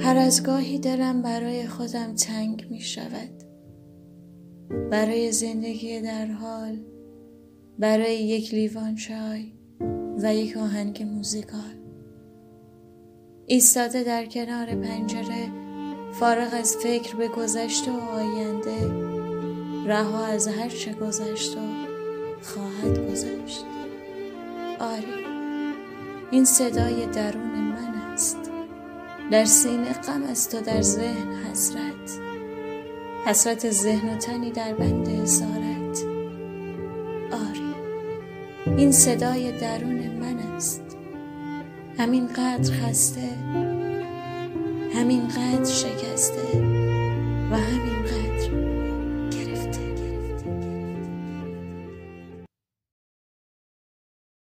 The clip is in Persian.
هر از گاهی دلم برای خودم تنگ می شود. برای زندگی در حال برای یک لیوان چای و یک آهنگ موزیکال. ایستاده در کنار پنجره فارغ از فکر به گذشته و آینده رها از هر چه گذشت و خواهد گذشت. آری این صدای درون من در سینه غم است و در ذهن حسرت. حسرت ذهن و تنی در بند اسارت آری این صدای درون من است. همین قدر خسته همین قدر شکسته.